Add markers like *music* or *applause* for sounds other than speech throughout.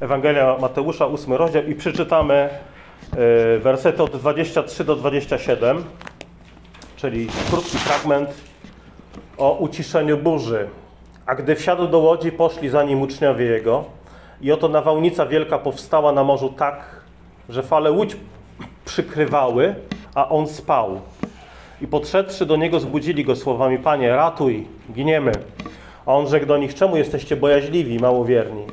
Ewangelia Mateusza, 8 rozdział i przeczytamy y, wersety od 23 do 27, czyli krótki fragment o uciszeniu burzy. A gdy wsiadł do łodzi, poszli za nim uczniowie jego i oto nawałnica wielka powstała na morzu tak, że fale łódź przykrywały, a on spał. I podszedłszy do niego, zbudzili go słowami: Panie, ratuj, giniemy. A on rzekł do nich: Czemu jesteście bojaźliwi, małowierni?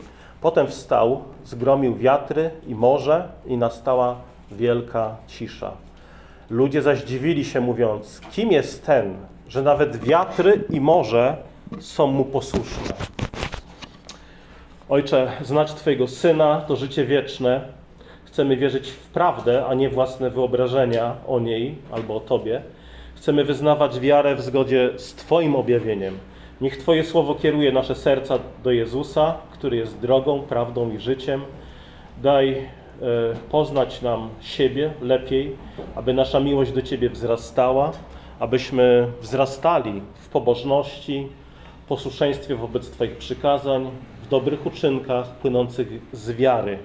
Potem wstał, zgromił wiatry i morze, i nastała wielka cisza. Ludzie zaś dziwili się, mówiąc: Kim jest ten, że nawet wiatry i morze są mu posłuszne? Ojcze, znać Twojego Syna to życie wieczne. Chcemy wierzyć w prawdę, a nie własne wyobrażenia o niej albo o Tobie. Chcemy wyznawać wiarę w zgodzie z Twoim objawieniem. Niech Twoje słowo kieruje nasze serca do Jezusa, który jest drogą, prawdą i życiem. Daj e, poznać nam siebie lepiej, aby nasza miłość do Ciebie wzrastała, abyśmy wzrastali w pobożności, posłuszeństwie wobec Twoich przykazań, w dobrych uczynkach płynących z wiary.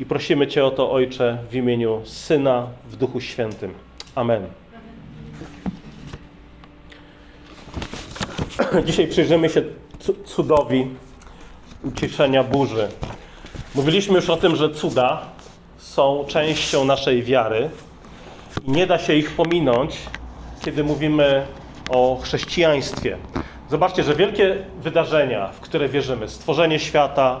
I prosimy Cię o to, Ojcze, w imieniu Syna, w Duchu Świętym. Amen. *laughs* Dzisiaj przyjrzymy się cudowi uciszenia burzy. Mówiliśmy już o tym, że cuda są częścią naszej wiary i nie da się ich pominąć, kiedy mówimy o chrześcijaństwie. Zobaczcie, że wielkie wydarzenia, w które wierzymy, stworzenie świata,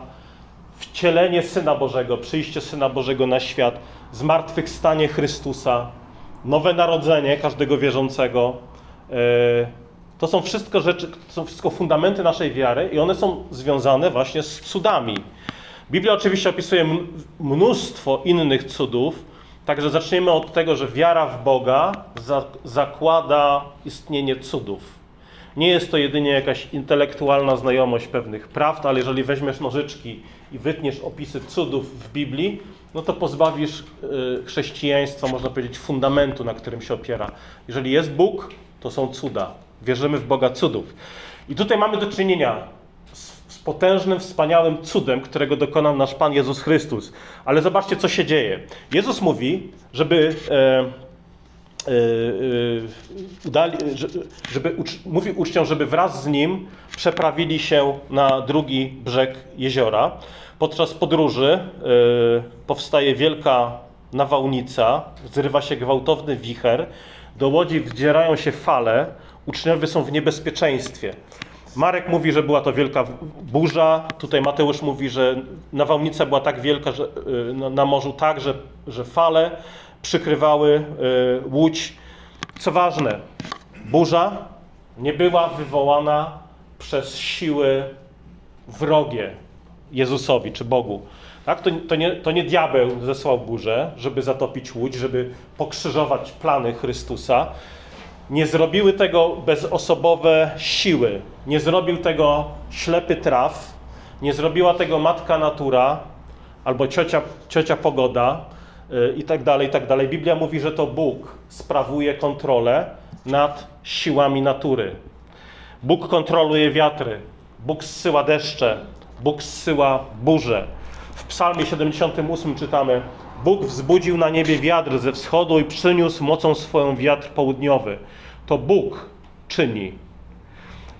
wcielenie Syna Bożego, przyjście Syna Bożego na świat, zmartwychwstanie Chrystusa, nowe narodzenie każdego wierzącego, to są wszystko rzeczy, to są wszystko fundamenty naszej wiary i one są związane właśnie z cudami. Biblia oczywiście opisuje mnóstwo innych cudów, także zaczniemy od tego, że wiara w Boga zakłada istnienie cudów. Nie jest to jedynie jakaś intelektualna znajomość pewnych prawd, ale jeżeli weźmiesz nożyczki i wytniesz opisy cudów w Biblii, no to pozbawisz y, chrześcijaństwa, można powiedzieć, fundamentu, na którym się opiera. Jeżeli jest Bóg, to są cuda. Wierzymy w Boga cudów. I tutaj mamy do czynienia z, z potężnym, wspaniałym cudem, którego dokonał nasz Pan Jezus Chrystus. Ale zobaczcie, co się dzieje. Jezus mówi, żeby. E, e, e udali, żeby ucz, mówi uczniom, żeby wraz z nim przeprawili się na drugi brzeg jeziora. Podczas podróży e, powstaje wielka nawałnica, zrywa się gwałtowny wicher, do łodzi wdzierają się fale, uczniowie są w niebezpieczeństwie. Marek mówi, że była to wielka burza. Tutaj Mateusz mówi, że nawałnica była tak wielka że, y, na morzu, tak, że, że fale przykrywały y, łódź. Co ważne, burza nie była wywołana przez siły wrogie Jezusowi czy Bogu. Tak? To, to, nie, to nie diabeł zesłał burzę, żeby zatopić łódź, żeby pokrzyżować plany Chrystusa. Nie zrobiły tego bezosobowe siły. Nie zrobił tego ślepy traf. Nie zrobiła tego matka natura albo ciocia, ciocia pogoda yy, i tak dalej, i tak dalej. Biblia mówi, że to Bóg sprawuje kontrolę nad siłami natury. Bóg kontroluje wiatry. Bóg zsyła deszcze. Bóg zsyła burze. W Psalmie 78 czytamy: Bóg wzbudził na niebie wiatr ze wschodu i przyniósł mocą swoją wiatr południowy. To Bóg czyni.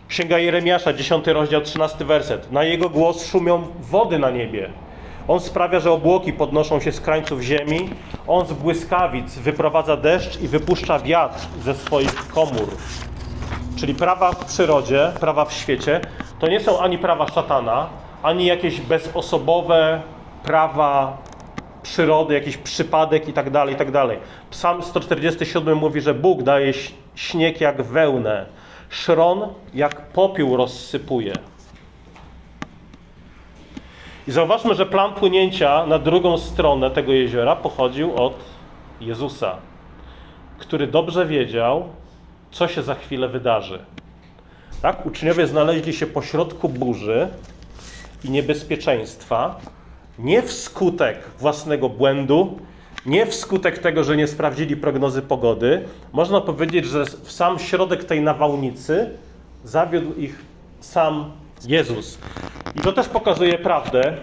Księga Jeremiasza, 10 rozdział, 13 werset. Na jego głos szumią wody na niebie. On sprawia, że obłoki podnoszą się z krańców ziemi. On z błyskawic wyprowadza deszcz i wypuszcza wiatr ze swoich komór. Czyli prawa w przyrodzie, prawa w świecie, to nie są ani prawa szatana, ani jakieś bezosobowe prawa przyrody, jakiś przypadek i tak dalej, i tak dalej. Psalm 147 mówi, że Bóg daje śnieg jak wełnę, szron jak popiół rozsypuje. I zauważmy, że plan płynięcia na drugą stronę tego jeziora pochodził od Jezusa, który dobrze wiedział, co się za chwilę wydarzy. Tak? Uczniowie znaleźli się pośrodku burzy i niebezpieczeństwa, nie wskutek własnego błędu, nie wskutek tego, że nie sprawdzili prognozy pogody. Można powiedzieć, że w sam środek tej nawałnicy zawiódł ich sam Jezus. I to też pokazuje prawdę,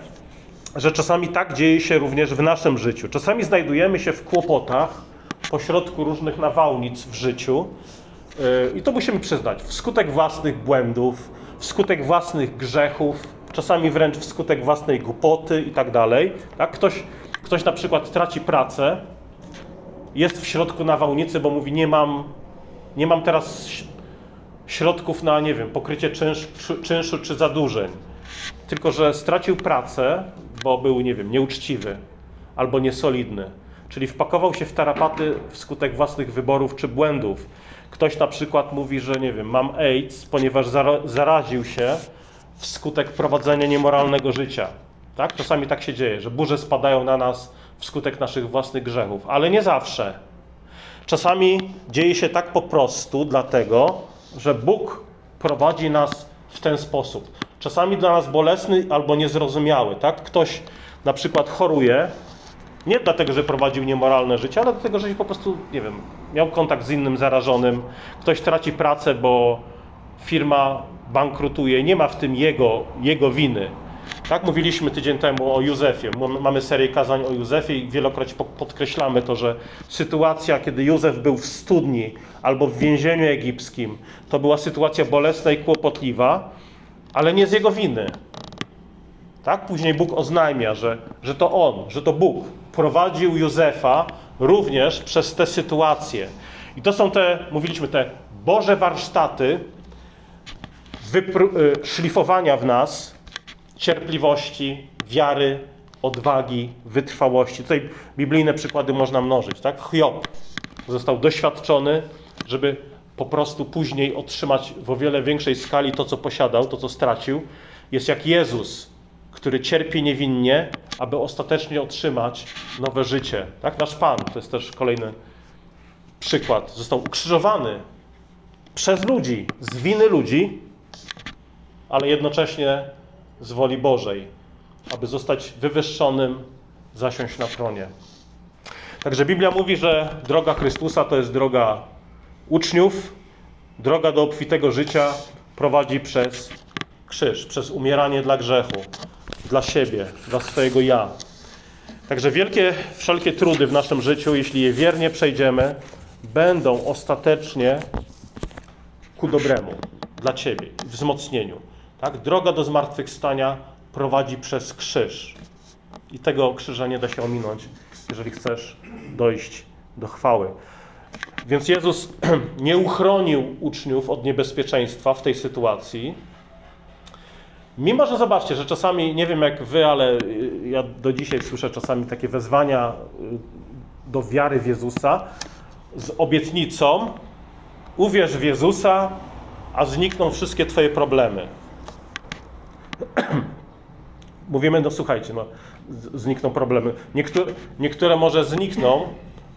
że czasami tak dzieje się również w naszym życiu. Czasami znajdujemy się w kłopotach pośrodku różnych nawałnic w życiu yy, i to musimy przyznać, wskutek własnych błędów, wskutek własnych grzechów, czasami wręcz wskutek własnej głupoty i tak dalej. Tak? Ktoś, ktoś na przykład traci pracę, jest w środku nawałnicy, bo mówi nie mam, nie mam teraz środków na, nie wiem, pokrycie czynszu, czynszu czy zadłużeń. Tylko, że stracił pracę, bo był, nie wiem, nieuczciwy albo niesolidny. Czyli wpakował się w tarapaty wskutek własnych wyborów czy błędów. Ktoś na przykład mówi, że nie wiem, mam AIDS, ponieważ zaraził się wskutek prowadzenia niemoralnego życia. Tak? Czasami tak się dzieje, że burze spadają na nas wskutek naszych własnych grzechów, ale nie zawsze. Czasami dzieje się tak po prostu, dlatego, że Bóg prowadzi nas w ten sposób. Czasami dla nas bolesny albo niezrozumiały. Tak? Ktoś na przykład choruje, nie dlatego, że prowadził niemoralne życie, ale dlatego, że po prostu, nie wiem, miał kontakt z innym zarażonym. Ktoś traci pracę, bo firma bankrutuje, nie ma w tym jego, jego winy. Tak mówiliśmy tydzień temu o Józefie. Mamy serię kazań o Józefie i wielokrotnie podkreślamy to, że sytuacja, kiedy Józef był w studni albo w więzieniu egipskim, to była sytuacja bolesna i kłopotliwa, ale nie z jego winy. Tak? Później Bóg oznajmia, że, że to On, że to Bóg prowadził Józefa również przez te sytuacje. I to są te, mówiliśmy, te Boże warsztaty szlifowania w nas cierpliwości, wiary, odwagi, wytrwałości. Tutaj biblijne przykłady można mnożyć. Tak? Hiob został doświadczony, żeby po prostu później otrzymać w o wiele większej skali to, co posiadał, to, co stracił. Jest jak Jezus, który cierpi niewinnie, aby ostatecznie otrzymać nowe życie. Tak? Nasz Pan, to jest też kolejny przykład, został ukrzyżowany przez ludzi, z winy ludzi, ale jednocześnie z woli Bożej, aby zostać wywyższonym, zasiąść na tronie. Także Biblia mówi, że droga Chrystusa to jest droga uczniów, droga do obfitego życia prowadzi przez krzyż, przez umieranie dla grzechu, dla siebie, dla swojego ja. Także wielkie, wszelkie trudy w naszym życiu, jeśli je wiernie przejdziemy, będą ostatecznie ku dobremu dla Ciebie, wzmocnieniu. Tak? Droga do zmartwychwstania prowadzi przez krzyż. I tego krzyża nie da się ominąć, jeżeli chcesz dojść do chwały. Więc Jezus *clears throat* nie uchronił uczniów od niebezpieczeństwa w tej sytuacji. Mimo, że zobaczcie, że czasami, nie wiem jak wy, ale ja do dzisiaj słyszę czasami takie wezwania y, do wiary w Jezusa z obietnicą: uwierz w Jezusa, a znikną wszystkie Twoje problemy. *clears throat* Mówimy, no słuchajcie, no, znikną problemy. Niektóre, niektóre może znikną,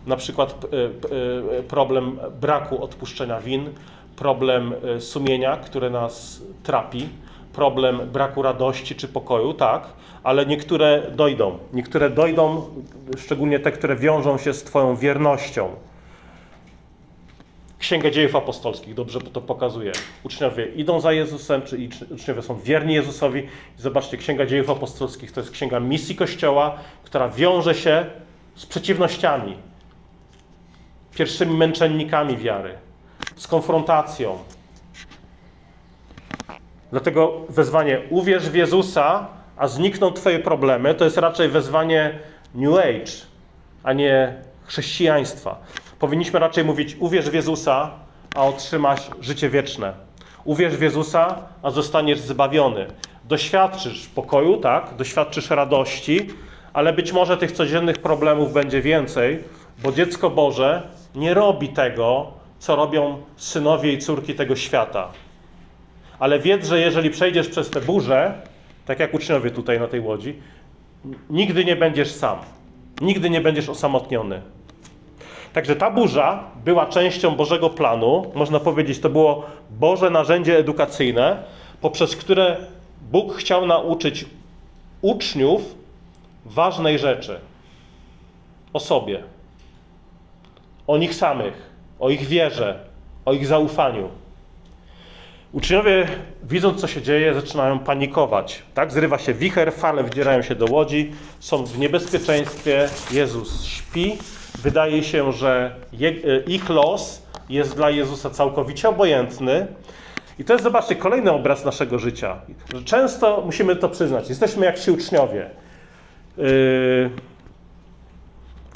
na przykład e, e, problem braku odpuszczenia win, problem e, sumienia, które nas trapi, problem braku radości czy pokoju, tak, ale niektóre dojdą. Niektóre dojdą, szczególnie te, które wiążą się z Twoją wiernością. Księga Dziejów Apostolskich dobrze to pokazuje. Uczniowie idą za Jezusem, czy uczniowie są wierni Jezusowi. Zobaczcie, Księga Dziejów Apostolskich to jest księga misji Kościoła, która wiąże się z przeciwnościami, pierwszymi męczennikami wiary, z konfrontacją. Dlatego wezwanie uwierz w Jezusa, a znikną Twoje problemy, to jest raczej wezwanie New Age, a nie chrześcijaństwa. Powinniśmy raczej mówić: uwierz w Jezusa, a otrzymasz życie wieczne. Uwierz w Jezusa, a zostaniesz zbawiony. Doświadczysz pokoju, tak, doświadczysz radości, ale być może tych codziennych problemów będzie więcej, bo dziecko Boże nie robi tego, co robią synowie i córki tego świata. Ale wiedz, że jeżeli przejdziesz przez te burze, tak jak uczniowie tutaj na tej łodzi, nigdy nie będziesz sam. Nigdy nie będziesz osamotniony. Także ta burza była częścią Bożego planu. Można powiedzieć, to było Boże narzędzie edukacyjne, poprzez które Bóg chciał nauczyć uczniów ważnej rzeczy o sobie, o nich samych, o ich wierze, o ich zaufaniu. Uczniowie, widząc co się dzieje, zaczynają panikować. Tak? Zrywa się wicher, fale wdzierają się do łodzi, są w niebezpieczeństwie. Jezus śpi. Wydaje się, że je, ich los jest dla Jezusa całkowicie obojętny. I to jest, zobaczcie, kolejny obraz naszego życia. Często musimy to przyznać. Jesteśmy jak ci uczniowie. Yy,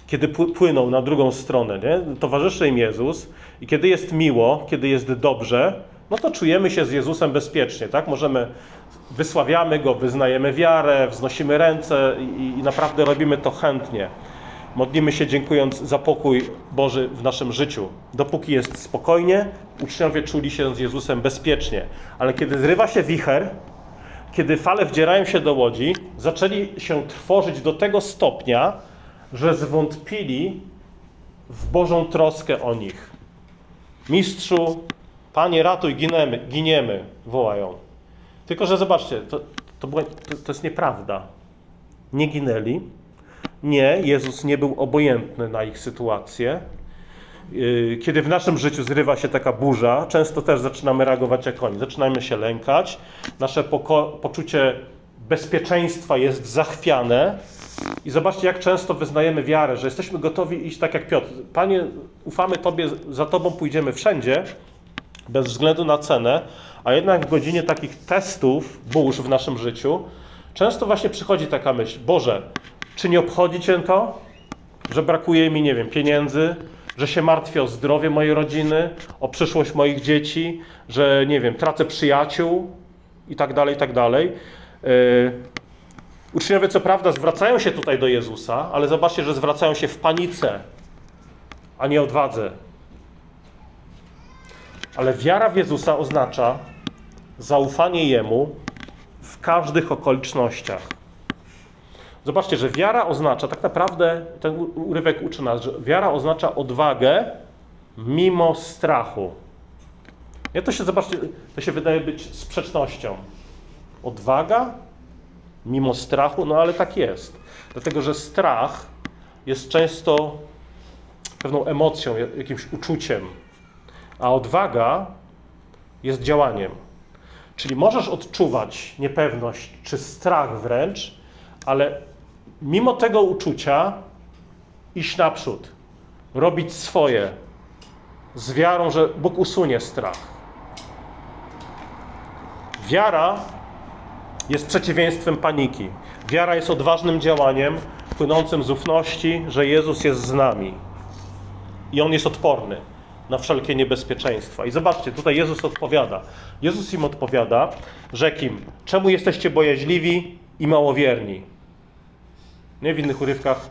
kiedy płyną na drugą stronę, nie? towarzyszy im Jezus i kiedy jest miło, kiedy jest dobrze, no to czujemy się z Jezusem bezpiecznie, tak? Możemy, wysławiamy Go, wyznajemy wiarę, wznosimy ręce i, i naprawdę robimy to chętnie. Modlimy się dziękując za pokój Boży w naszym życiu. Dopóki jest spokojnie, uczniowie czuli się z Jezusem bezpiecznie. Ale kiedy zrywa się wicher, kiedy fale wdzierają się do łodzi, zaczęli się trwożyć do tego stopnia, że zwątpili w Bożą troskę o nich. Mistrzu, Panie, ratuj, giniemy, giniemy, wołają. Tylko, że zobaczcie, to, to, była, to, to jest nieprawda. Nie ginęli. Nie, Jezus nie był obojętny na ich sytuację. Yy, kiedy w naszym życiu zrywa się taka burza, często też zaczynamy reagować jak oni. Zaczynamy się lękać, nasze poczucie bezpieczeństwa jest zachwiane. I zobaczcie, jak często wyznajemy wiarę, że jesteśmy gotowi iść tak jak Piotr. Panie, ufamy Tobie, za Tobą pójdziemy wszędzie, bez względu na cenę, a jednak w godzinie takich testów, burz w naszym życiu, często właśnie przychodzi taka myśl: Boże, czy nie obchodzi Cię to, że brakuje mi, nie wiem, pieniędzy, że się martwię o zdrowie mojej rodziny, o przyszłość moich dzieci, że, nie wiem, tracę przyjaciół i tak dalej, i tak dalej. Yy, uczniowie, co prawda, zwracają się tutaj do Jezusa, ale zobaczcie, że zwracają się w panice, a nie odwadze. Ale wiara w Jezusa oznacza zaufanie Jemu w każdych okolicznościach. Zobaczcie, że wiara oznacza, tak naprawdę ten urywek uczy nas, że wiara oznacza odwagę mimo strachu. Ja to się, zobaczcie, to się wydaje być sprzecznością. Odwaga mimo strachu, no ale tak jest. Dlatego, że strach jest często pewną emocją, jakimś uczuciem, a odwaga jest działaniem. Czyli możesz odczuwać niepewność czy strach wręcz, ale mimo tego uczucia iść naprzód, robić swoje, z wiarą, że Bóg usunie strach. Wiara jest przeciwieństwem paniki. Wiara jest odważnym działaniem płynącym z ufności, że Jezus jest z nami i On jest odporny na wszelkie niebezpieczeństwa. I zobaczcie, tutaj Jezus odpowiada. Jezus im odpowiada, rzekł im, czemu jesteście bojaźliwi i małowierni? Nie w innych urywkach,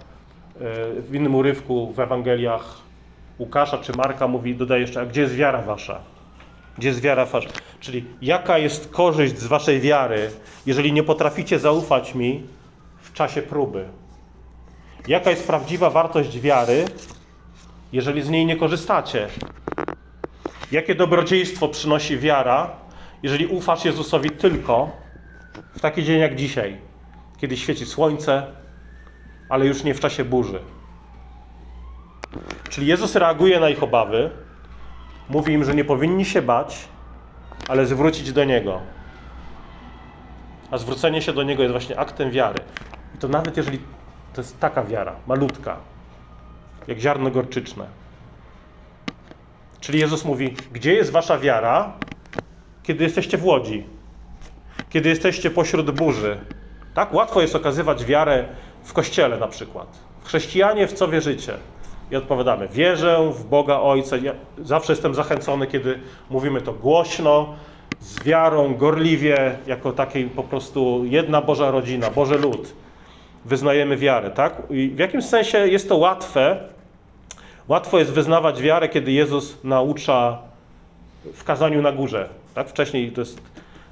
e, w innym urywku w Ewangeliach Łukasza czy Marka mówi, dodaje jeszcze, a gdzie jest wiara wasza? Gdzie jest wiara wasza? Czyli jaka jest korzyść z waszej wiary, jeżeli nie potraficie zaufać mi w czasie próby? Jaka jest prawdziwa wartość wiary, jeżeli z niej nie korzystacie? Jakie dobrodziejstwo przynosi wiara, jeżeli ufasz Jezusowi tylko w taki dzień jak dzisiaj, kiedy świeci słońce, ale już nie w czasie burzy? Czyli Jezus reaguje na ich obawy, mówi im, że nie powinni się bać, ale zwrócić do Niego. A zwrócenie się do Niego jest właśnie aktem wiary. I to nawet jeżeli to jest taka wiara, malutka, jak ziarno gorczyczne. Czyli Jezus mówi: Gdzie jest wasza wiara, kiedy jesteście w łodzi? Kiedy jesteście pośród burzy? Tak łatwo jest okazywać wiarę w kościele na przykład. Chrześcijanie w co wierzycie? I odpowiadamy: Wierzę w Boga Ojca. Ja zawsze jestem zachęcony, kiedy mówimy to głośno, z wiarą, gorliwie, jako takiej po prostu jedna Boża rodzina, Boży lud. Wyznajemy wiarę, tak? I w jakimś sensie jest to łatwe, Łatwo jest wyznawać wiarę, kiedy Jezus naucza w kazaniu na górze. Tak? Wcześniej to jest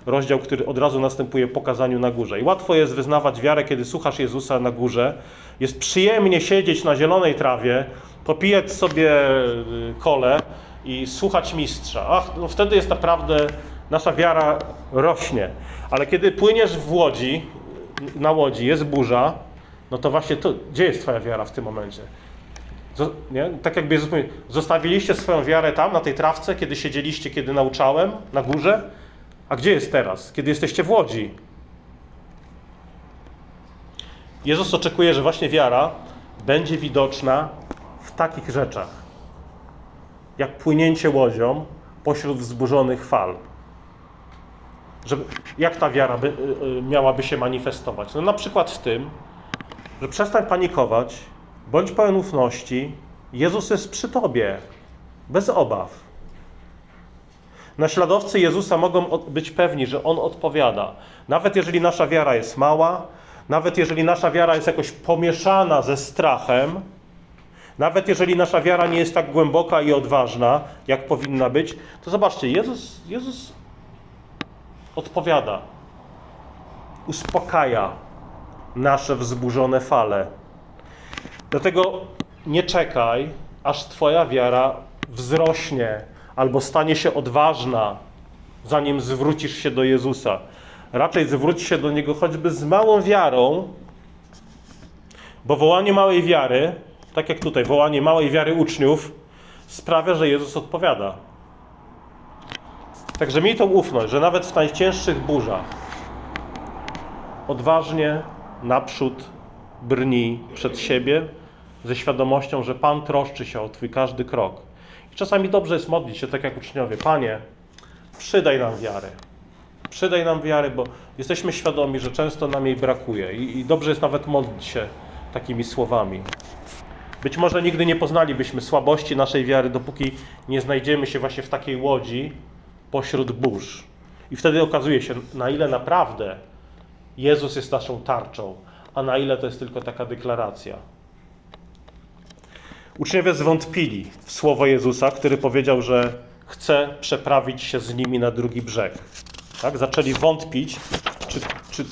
rozdział, który od razu następuje po kazaniu na górze. I łatwo jest wyznawać wiarę, kiedy słuchasz Jezusa na górze. Jest przyjemnie siedzieć na zielonej trawie, popijać sobie y, kole i słuchać mistrza. Ach, no wtedy jest naprawdę nasza wiara rośnie. Ale kiedy płyniesz w łodzi, na łodzi, jest burza, no to właśnie to, gdzie jest Twoja wiara w tym momencie? Nie? Tak jakby Jezus mówi, zostawiliście swoją wiarę tam, na tej trawce, kiedy siedzieliście, kiedy nauczałem, na górze, A gdzie jest teraz, kiedy jesteście w łodzi? Jezus oczekuje, że właśnie wiara będzie widoczna w takich rzeczach, jak płynięcie łodzią pośród wzburzonych fal. Żeby, jak ta wiara by, y, y, miałaby się manifestować? No na przykład w tym, że przestań panikować, bądź pełen ufności, Jezus jest przy tobie, bez obaw. Naśladowcy Jezusa mogą być pewni, że On odpowiada. Nawet jeżeli nasza wiara jest mała, nawet jeżeli nasza wiara jest jakoś pomieszana ze strachem, nawet jeżeli nasza wiara nie jest tak głęboka i odważna, jak powinna być, to zobaczcie, Jezus, Jezus odpowiada, uspokaja nasze wzburzone fale. Dlatego nie czekaj, aż Twoja wiara wzrośnie albo stanie się odważna, zanim zwrócisz się do Jezusa. Raczej zwróć się do Niego choćby z małą wiarą, bo wołanie małej wiary, tak jak tutaj, wołanie małej wiary uczniów, sprawia, że Jezus odpowiada. Także miej tą ufność, że nawet w najcięższych burzach odważnie naprzód brnij przed siebie ze świadomością, że Pan troszczy się o Twój każdy krok. Czasami dobrze jest modlić się tak jak uczniowie. Panie, przydaj nam wiary. Przydaj nam wiary, bo jesteśmy świadomi, że często nam jej brakuje. I, i dobrze jest nawet modlić się takimi słowami. Być może nigdy nie poznalibyśmy słabości naszej wiary, dopóki nie znajdziemy się właśnie w takiej łodzi pośród burz. I wtedy okazuje się, na ile naprawdę Jezus jest naszą tarczą, a na ile to jest tylko taka deklaracja. Uczniowie zwątpili w słowo Jezusa, który powiedział, że chce przeprawić się z nimi na drugi brzeg. Tak? Zaczęli wątpić, czy, czy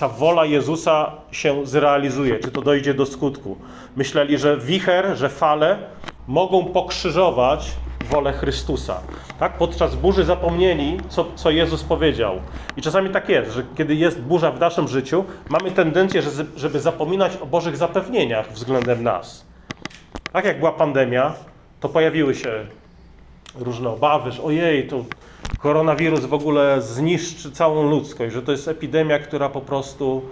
ta wola Jezusa się zrealizuje, czy to dojdzie do skutku. Myśleli, że wicher, że fale mogą pokrzyżować wolę Chrystusa. Tak? Podczas burzy zapomnieli, co, co Jezus powiedział. I czasami tak jest, że kiedy jest burza w naszym życiu, mamy tendencję, żeby zapominać o Bożych zapewnieniach względem nas. Tak jak była pandemia, to pojawiły się różne obawy, że ojej, to koronawirus w ogóle zniszczy całą ludzkość, że to jest epidemia, która po prostu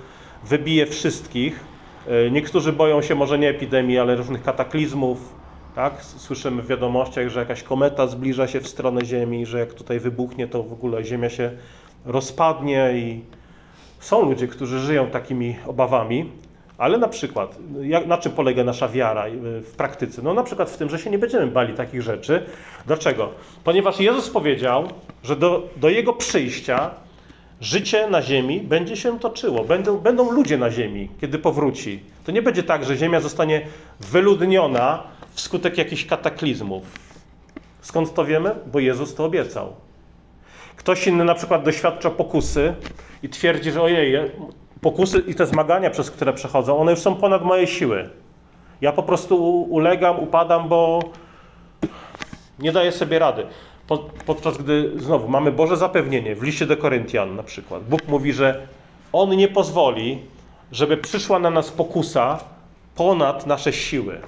wybije wszystkich. E, niektórzy boją się może nie epidemii, ale różnych kataklizmów. Tak? Słyszymy w wiadomościach, że jakaś kometa zbliża się w stronę Ziemi, że jak tutaj wybuchnie, to w ogóle Ziemia się rozpadnie i są ludzie, którzy żyją takimi obawami. Ale na przykład, jak, na czym polega nasza wiara y, w praktyce? No na przykład w tym, że się nie będziemy bali takich rzeczy. Dlaczego? Ponieważ Jezus powiedział, że do, do Jego przyjścia życie na ziemi będzie się toczyło. Będą, będą ludzie na ziemi, kiedy powróci. To nie będzie tak, że ziemia zostanie wyludniona wskutek jakichś kataklizmów. Skąd to wiemy? Bo Jezus to obiecał. Ktoś inny na przykład doświadcza pokusy i twierdzi, że ojej, pokusy i te zmagania, przez które przechodzą, one już są ponad moje siły. Ja po prostu ulegam, upadam, bo nie daję sobie rady. Podczas gdy znowu mamy Boże zapewnienie w liście do Koryntian na przykład. Bóg mówi, że On nie pozwoli, żeby przyszła na nas pokusa ponad nasze siły.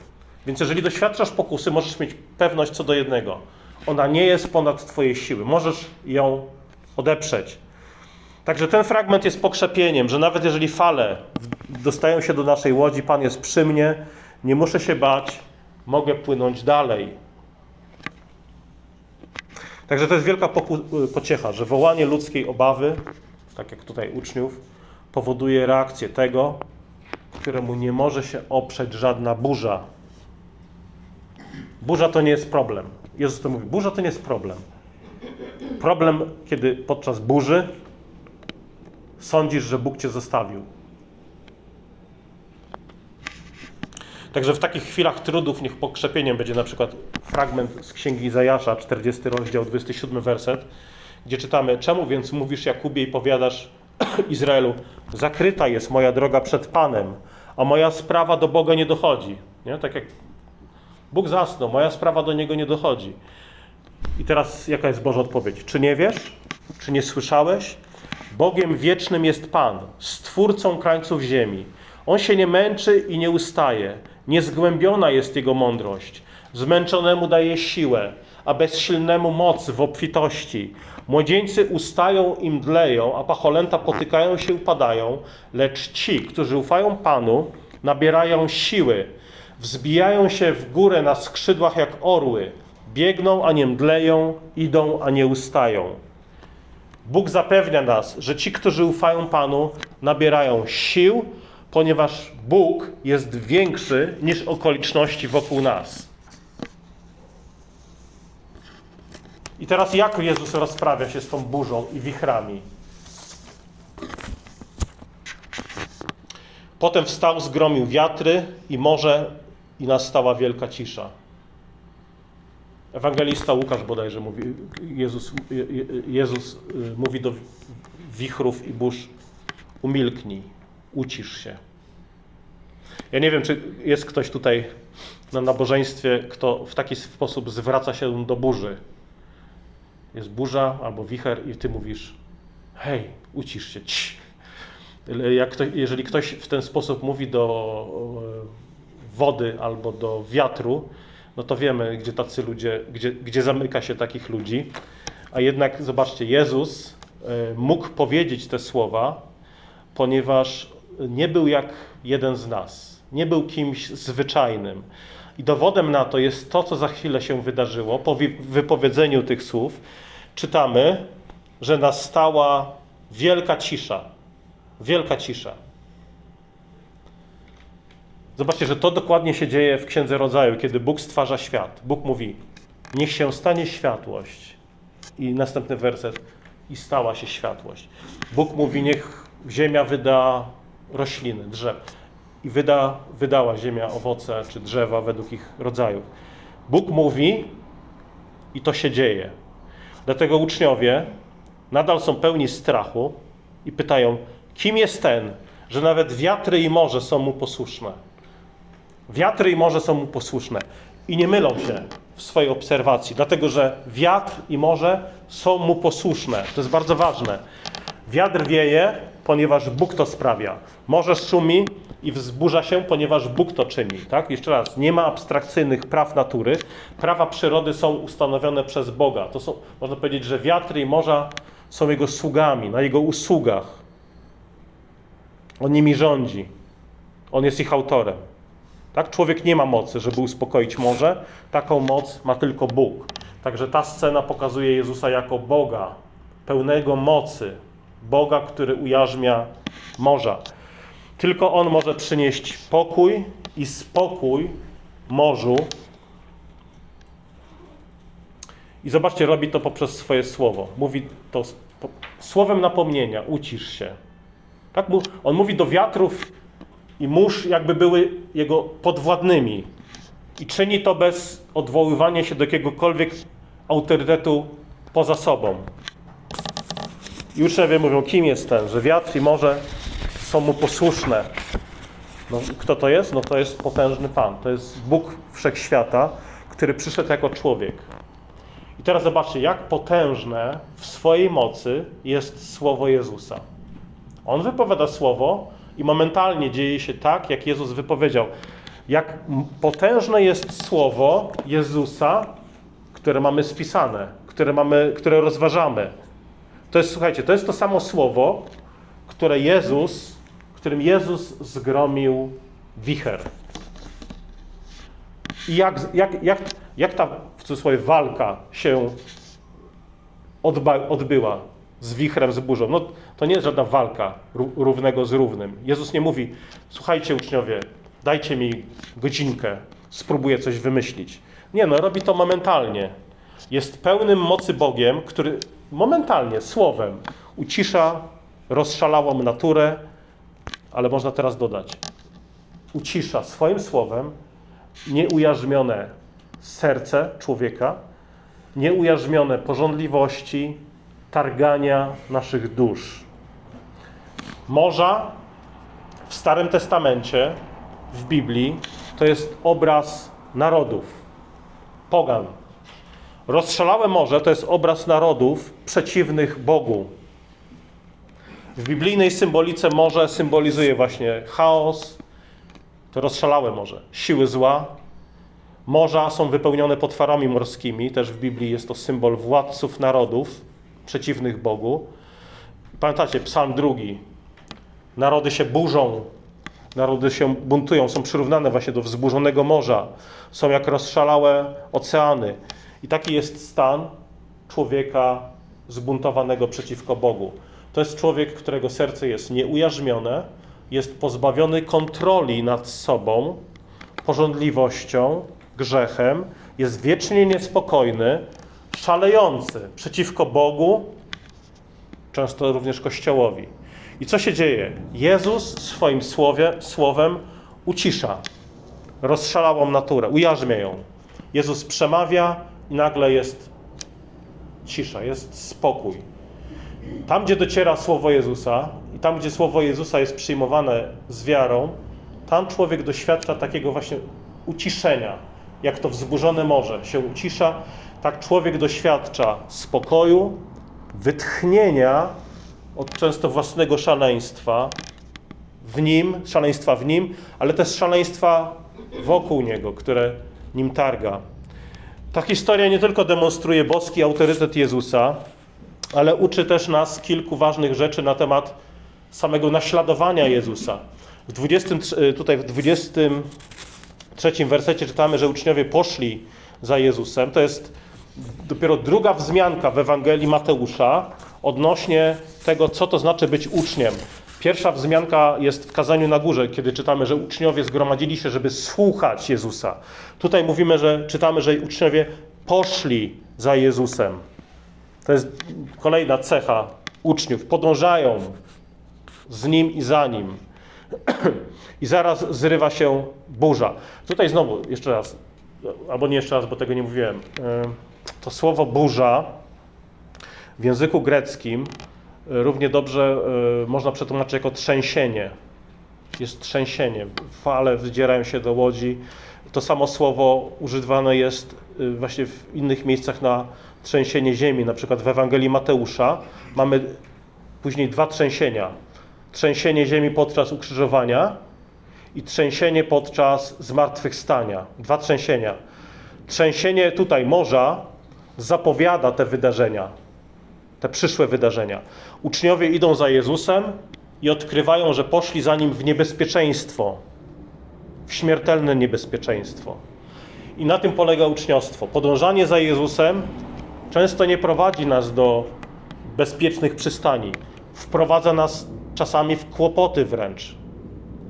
Więc jeżeli doświadczasz pokusy, możesz mieć pewność co do jednego. Ona nie jest ponad Twoje siły. Możesz ją odeprzeć. Także ten fragment jest pokrzepieniem, że nawet jeżeli fale dostają się do naszej łodzi, Pan jest przy mnie, nie muszę się bać, mogę płynąć dalej. Także to jest wielka pociecha, że wołanie ludzkiej obawy, tak jak tutaj uczniów, powoduje reakcję tego, któremu nie może się oprzeć żadna burza. Burza to nie jest problem. Jezus to mówi, burza to nie jest problem. Problem, kiedy podczas burzy sądzisz, że Bóg cię zostawił. Także w takich chwilach trudów niech pokrzepieniem będzie na przykład fragment z Księgi Izajasza, 40 rozdział, 27 werset, gdzie czytamy, czemu więc mówisz Jakubie i powiadasz *clears throat* Izraelu, zakryta jest moja droga przed Panem, a moja sprawa do Boga nie dochodzi. Nie? Tak jak Bóg zasnął, moja sprawa do Niego nie dochodzi. I teraz jaka jest Boża odpowiedź? Czy nie wiesz? Czy nie słyszałeś? Bogiem wiecznym jest Pan, stwórcą krańców ziemi. On się nie męczy i nie ustaje. Niezgłębiona jest jego mądrość. Zmęczonemu daje siłę, a bezsilnemu moc w obfitości. Młodzieńcy ustają i mdleją, a pacholęta potykają się i upadają, lecz ci, którzy ufają Panu, nabierają siły, wzbijają się w górę na skrzydłach jak orły, biegną, a nie mdleją, idą, a nie ustają. Bóg zapewnia nas, że ci, którzy ufają Panu, nabierają sił, ponieważ Bóg jest większy niż okoliczności wokół nas. I teraz jak Jezus rozprawia się z tą burzą i wichrami? Potem wstał, zgromił wiatry i morze i nastała wielka cisza. Ewangelista Łukasz bodajże mówi, Jezus, Jezus y, mówi do wichrów i burz, umilknij, ucisz się. Ja nie wiem, czy jest ktoś tutaj na nabożeństwie, kto w taki sposób zwraca się do burzy. Jest burza albo wicher i ty mówisz, hej, ucisz się, Cii. Jak jeżeli ktoś w ten sposób mówi do wody albo do wiatru, no to wiemy, gdzie tacy ludzie, gdzie, gdzie zamyka się takich ludzi. A jednak zobaczcie, Jezus e, mógł powiedzieć te słowa, ponieważ nie był jak jeden z nas. Nie był kimś zwyczajnym. I dowodem na to jest to, co za chwilę się wydarzyło. Po wypowiedzeniu tych słów czytamy, że nastała wielka cisza. Wielka cisza. Zobaczcie, że to dokładnie się dzieje w Księdze Rodzaju, kiedy Bóg stwarza świat. Bóg mówi, niech się stanie światłość. I następny werset, i stała się światłość. Bóg mówi, niech ziemia wyda rośliny, drzew. I wyda, wydała ziemia owoce czy drzewa według ich rodzajów. Bóg mówi, i to się dzieje. Dlatego uczniowie nadal są pełni strachu i pytają, kim jest ten, że nawet wiatry i morze są mu posłuszne. Wiatry i morze są mu posłuszne i nie mylą się w swojej obserwacji, dlatego że wiatr i morze są mu posłuszne. To jest bardzo ważne. Wiatr wieje, ponieważ Bóg to sprawia. Morze szumi i wzburza się, ponieważ Bóg to czyni. Tak? Jeszcze raz, nie ma abstrakcyjnych praw natury. Prawa przyrody są ustanowione przez Boga. To są, można powiedzieć, że wiatry i morza są Jego sługami, na Jego usługach. On nimi rządzi. On jest ich autorem. Tak? Człowiek nie ma mocy, żeby uspokoić morze. Taką moc ma tylko Bóg. Także ta scena pokazuje Jezusa jako Boga, pełnego mocy. Boga, który ujarzmia morza. Tylko On może przynieść pokój i spokój morzu. I zobaczcie, robi to poprzez swoje słowo. Mówi to słowem napomnienia, ucisz się. Tak? On mówi do wiatrów i mórz jakby były jego podwładnymi. I czyni to bez odwoływania się do jakiegokolwiek autorytetu poza sobą. I uczniowie mówią, kim jest ten, że wiatr i morze są mu posłuszne. No, kto to jest? No to jest potężny Pan. To jest Bóg Wszechświata, który przyszedł jako człowiek. I teraz zobaczcie, jak potężne w swojej mocy jest słowo Jezusa. On wypowiada słowo, i momentalnie dzieje się tak, jak Jezus wypowiedział. Jak potężne jest słowo Jezusa, które mamy spisane, które, mamy, które rozważamy. To jest, słuchajcie, to jest to samo słowo, które Jezus, którym Jezus zgromił wicher. I jak, jak, jak, jak ta w cudzysłowie walka się odba, odbyła? Z wichrem, z burzą. No, to nie jest żadna walka równego z równym. Jezus nie mówi, słuchajcie uczniowie, dajcie mi godzinkę, spróbuję coś wymyślić. Nie, no robi to momentalnie. Jest pełnym mocy Bogiem, który momentalnie, słowem ucisza rozszalałą naturę, ale można teraz dodać, ucisza swoim słowem nieujarzmione serce człowieka, nieujarzmione porządliwości, targania naszych dusz. Morza w Starym Testamencie, w Biblii, to jest obraz narodów, pogan. Rozszalałe morze to jest obraz narodów przeciwnych Bogu. W biblijnej symbolice morze symbolizuje właśnie chaos, to rozszalałe morze, siły zła. Morza są wypełnione potwarami morskimi, też w Biblii jest to symbol władców narodów. Przeciwnych Bogu. Pamiętacie, psalm drugi. Narody się burzą, narody się buntują, są przyrównane właśnie do wzburzonego morza, są jak rozszalałe oceany. I taki jest stan człowieka zbuntowanego przeciwko Bogu. To jest człowiek, którego serce jest nieujarzmione, jest pozbawiony kontroli nad sobą, porządliwością, grzechem, jest wiecznie niespokojny, szalejący przeciwko Bogu, często również Kościołowi. I co się dzieje? Jezus swoim słowie, słowem ucisza rozszalałą naturę, ujarzmia ją. Jezus przemawia i nagle jest cisza, jest spokój. Tam, gdzie dociera słowo Jezusa i tam, gdzie słowo Jezusa jest przyjmowane z wiarą, tam człowiek doświadcza takiego właśnie uciszenia, jak to wzburzone morze się ucisza, tak człowiek doświadcza spokoju, wytchnienia od często własnego szaleństwa w nim, szaleństwa w nim, ale też szaleństwa wokół niego, które nim targa. Ta historia nie tylko demonstruje boski autorytet Jezusa, ale uczy też nas kilku ważnych rzeczy na temat samego naśladowania Jezusa. W 20, tutaj w 23 wersecie czytamy, że uczniowie poszli za Jezusem. To jest dopiero druga wzmianka w Ewangelii Mateusza odnośnie tego, co to znaczy być uczniem. Pierwsza wzmianka jest w kazaniu na górze, kiedy czytamy, że uczniowie zgromadzili się, żeby słuchać Jezusa. Tutaj mówimy, że czytamy, że uczniowie poszli za Jezusem. To jest kolejna cecha uczniów. Podążają z nim i za nim. *clears throat* I zaraz zrywa się burza. Tutaj znowu, jeszcze raz, albo nie jeszcze raz, bo tego nie mówiłem. To słowo burza w języku greckim równie dobrze y, można przetłumaczyć jako trzęsienie. Jest trzęsienie. Fale wdzierają się do łodzi. To samo słowo używane jest y, właśnie w innych miejscach na trzęsienie ziemi. Na przykład w Ewangelii Mateusza mamy później dwa trzęsienia. Trzęsienie ziemi podczas ukrzyżowania i trzęsienie podczas zmartwychwstania. Dwa trzęsienia. Trzęsienie tutaj morza zapowiada te wydarzenia te przyszłe wydarzenia. Uczniowie idą za Jezusem i odkrywają, że poszli za nim w niebezpieczeństwo, w śmiertelne niebezpieczeństwo. I na tym polega uczniostwo. Podążanie za Jezusem często nie prowadzi nas do bezpiecznych przystani. Wprowadza nas czasami w kłopoty wręcz,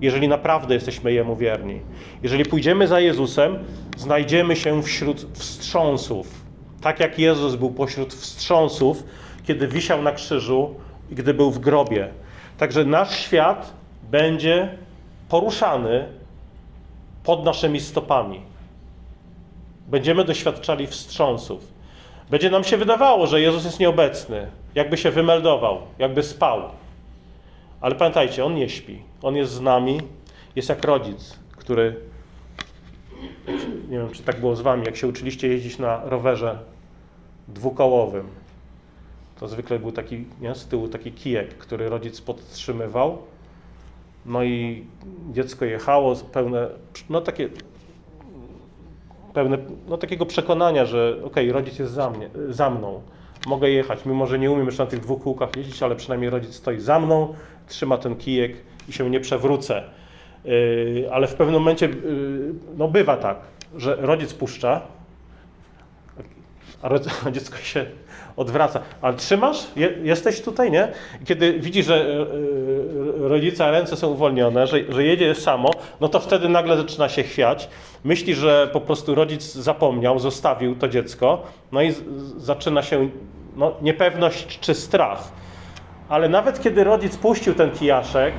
jeżeli naprawdę jesteśmy Jemu wierni. Jeżeli pójdziemy za Jezusem, znajdziemy się wśród wstrząsów. Tak jak Jezus był pośród wstrząsów, kiedy wisiał na krzyżu i gdy był w grobie. Także nasz świat będzie poruszany pod naszymi stopami. Będziemy doświadczali wstrząsów. Będzie nam się wydawało, że Jezus jest nieobecny, jakby się wymeldował, jakby spał. Ale pamiętajcie, On nie śpi. On jest z nami, jest jak rodzic, który, nie wiem czy tak było z wami, jak się uczyliście jeździć na rowerze dwukołowym to zwykle był taki, nie, z tyłu taki kijek, który rodzic podtrzymywał. No i dziecko jechało pełne, no takie, no takiego przekonania, że okej, okay, rodzic jest za, mnie, za mną, mogę jechać, mimo że nie umiem już na tych dwóch kółkach jeździć, ale przynajmniej rodzic stoi za mną, trzyma ten kijek i się nie przewrócę. Yy, ale w pewnym momencie, yy, no bywa tak, że rodzic puszcza, a *laughs* dziecko się odwraca. Ale trzymasz? Je, jesteś tutaj, nie? Kiedy widzisz, że yy, rodzica ręce są uwolnione, że, że jedzie samo, no to wtedy nagle zaczyna się chwiać. Myśli, że po prostu rodzic zapomniał, zostawił to dziecko, no i zaczyna się no, niepewność czy strach. Ale nawet kiedy rodzic puścił ten kijaszek,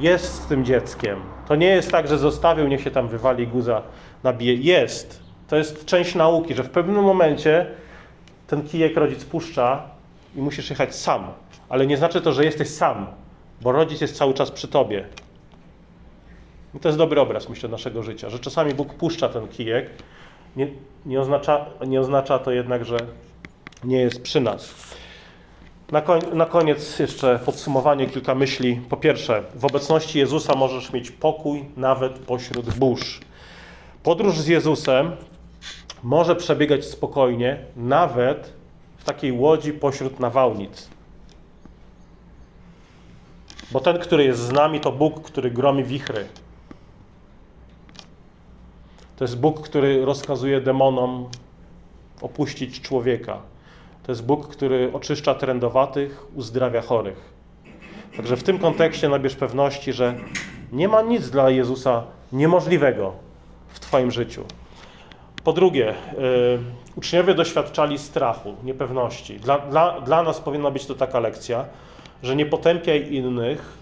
jest z tym dzieckiem. To nie jest tak, że zostawił, niech się tam wywali guza, nabije. Jest. To jest część nauki, że w pewnym momencie ten kijek rodzic puszcza i musisz jechać sam. Ale nie znaczy to, że jesteś sam, bo rodzic jest cały czas przy tobie. I to jest dobry obraz, myślę, naszego życia, że czasami Bóg puszcza ten kijek. Nie, nie, oznacza, nie oznacza to jednak, że nie jest przy nas. Na, koń, na koniec jeszcze podsumowanie, kilka myśli. Po pierwsze, w obecności Jezusa możesz mieć pokój nawet pośród burz. Podróż z Jezusem może przebiegać spokojnie, nawet takiej łodzi pośród nawałnic. Bo ten, który jest z nami, to Bóg, który gromi wichry. To jest Bóg, który rozkazuje demonom opuścić człowieka. To jest Bóg, który oczyszcza trędowatych, uzdrawia chorych. Także w tym kontekście nabierz pewności, że nie ma nic dla Jezusa niemożliwego w Twoim życiu. Po drugie, yy, uczniowie doświadczali strachu, niepewności. Dla, dla, dla nas powinna być to taka lekcja, że nie potępiaj innych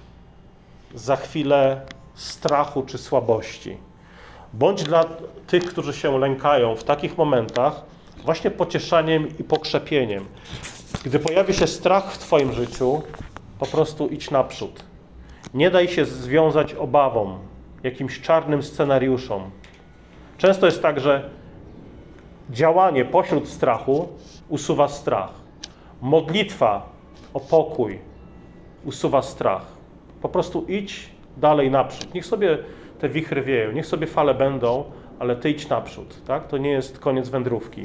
za chwilę strachu czy słabości. Bądź dla tych, którzy się lękają w takich momentach, właśnie pocieszaniem i pokrzepieniem. Gdy pojawi się strach w Twoim życiu, po prostu idź naprzód. Nie daj się związać obawą, jakimś czarnym scenariuszom. Często jest tak, że działanie pośród strachu usuwa strach. Modlitwa o pokój usuwa strach. Po prostu idź dalej naprzód. Niech sobie te wichry wieją, niech sobie fale będą, ale ty idź naprzód. Tak? To nie jest koniec wędrówki.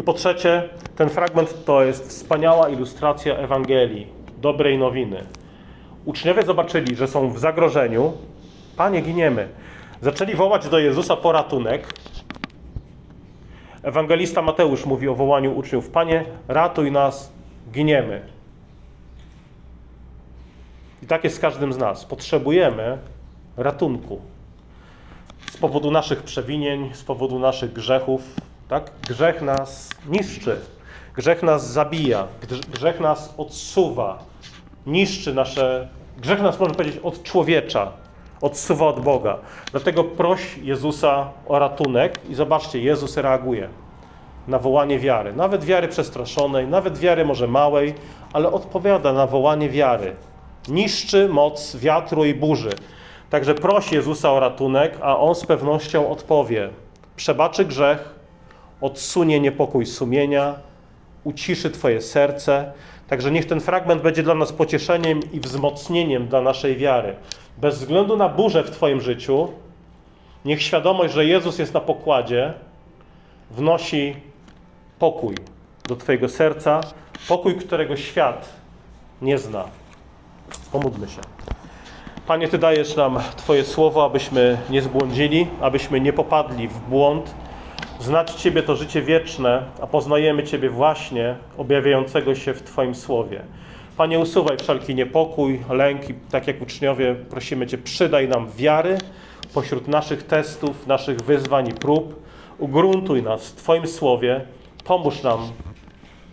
I po trzecie, ten fragment to jest wspaniała ilustracja Ewangelii, dobrej nowiny. Uczniowie zobaczyli, że są w zagrożeniu. Panie, giniemy. Zaczęli wołać do Jezusa po ratunek. Ewangelista Mateusz mówi o wołaniu uczniów: Panie, ratuj nas, giniemy. I tak jest z każdym z nas. Potrzebujemy ratunku. Z powodu naszych przewinień, z powodu naszych grzechów. Tak? Grzech nas niszczy, grzech nas zabija, grzech nas odsuwa, niszczy nasze. Grzech nas, można powiedzieć, odczłowiecza, odsuwa od Boga. Dlatego proś Jezusa o ratunek i zobaczcie, Jezus reaguje na wołanie wiary. Nawet wiary przestraszonej, nawet wiary może małej, ale odpowiada na wołanie wiary. Niszczy moc wiatru i burzy. Także proś Jezusa o ratunek, a On z pewnością odpowie. Przebaczy grzech, odsunie niepokój sumienia, uciszy Twoje serce. Także niech ten fragment będzie dla nas pocieszeniem i wzmocnieniem dla naszej wiary. Bez względu na burzę w Twoim życiu, niech świadomość, że Jezus jest na pokładzie, wnosi pokój do Twojego serca, pokój, którego świat nie zna. Pomódlmy się. Panie, Ty dajesz nam Twoje słowo, abyśmy nie zbłądzili, abyśmy nie popadli w błąd. Znać Ciebie to życie wieczne, a poznajemy Ciebie właśnie objawiającego się w Twoim słowie. Panie, usuwaj wszelki niepokój, lęk i tak jak uczniowie prosimy Cię, przydaj nam wiary pośród naszych testów, naszych wyzwań i prób. Ugruntuj nas w Twoim słowie, pomóż nam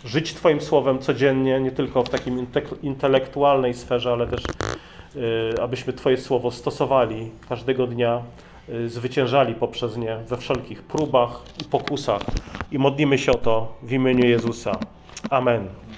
żyć Twoim słowem codziennie, nie tylko w takim intelektualnej sferze, ale też y, abyśmy Twoje słowo stosowali każdego dnia, y, zwyciężali poprzez nie we wszelkich próbach i pokusach. I modlimy się o to w imieniu Jezusa. Amen.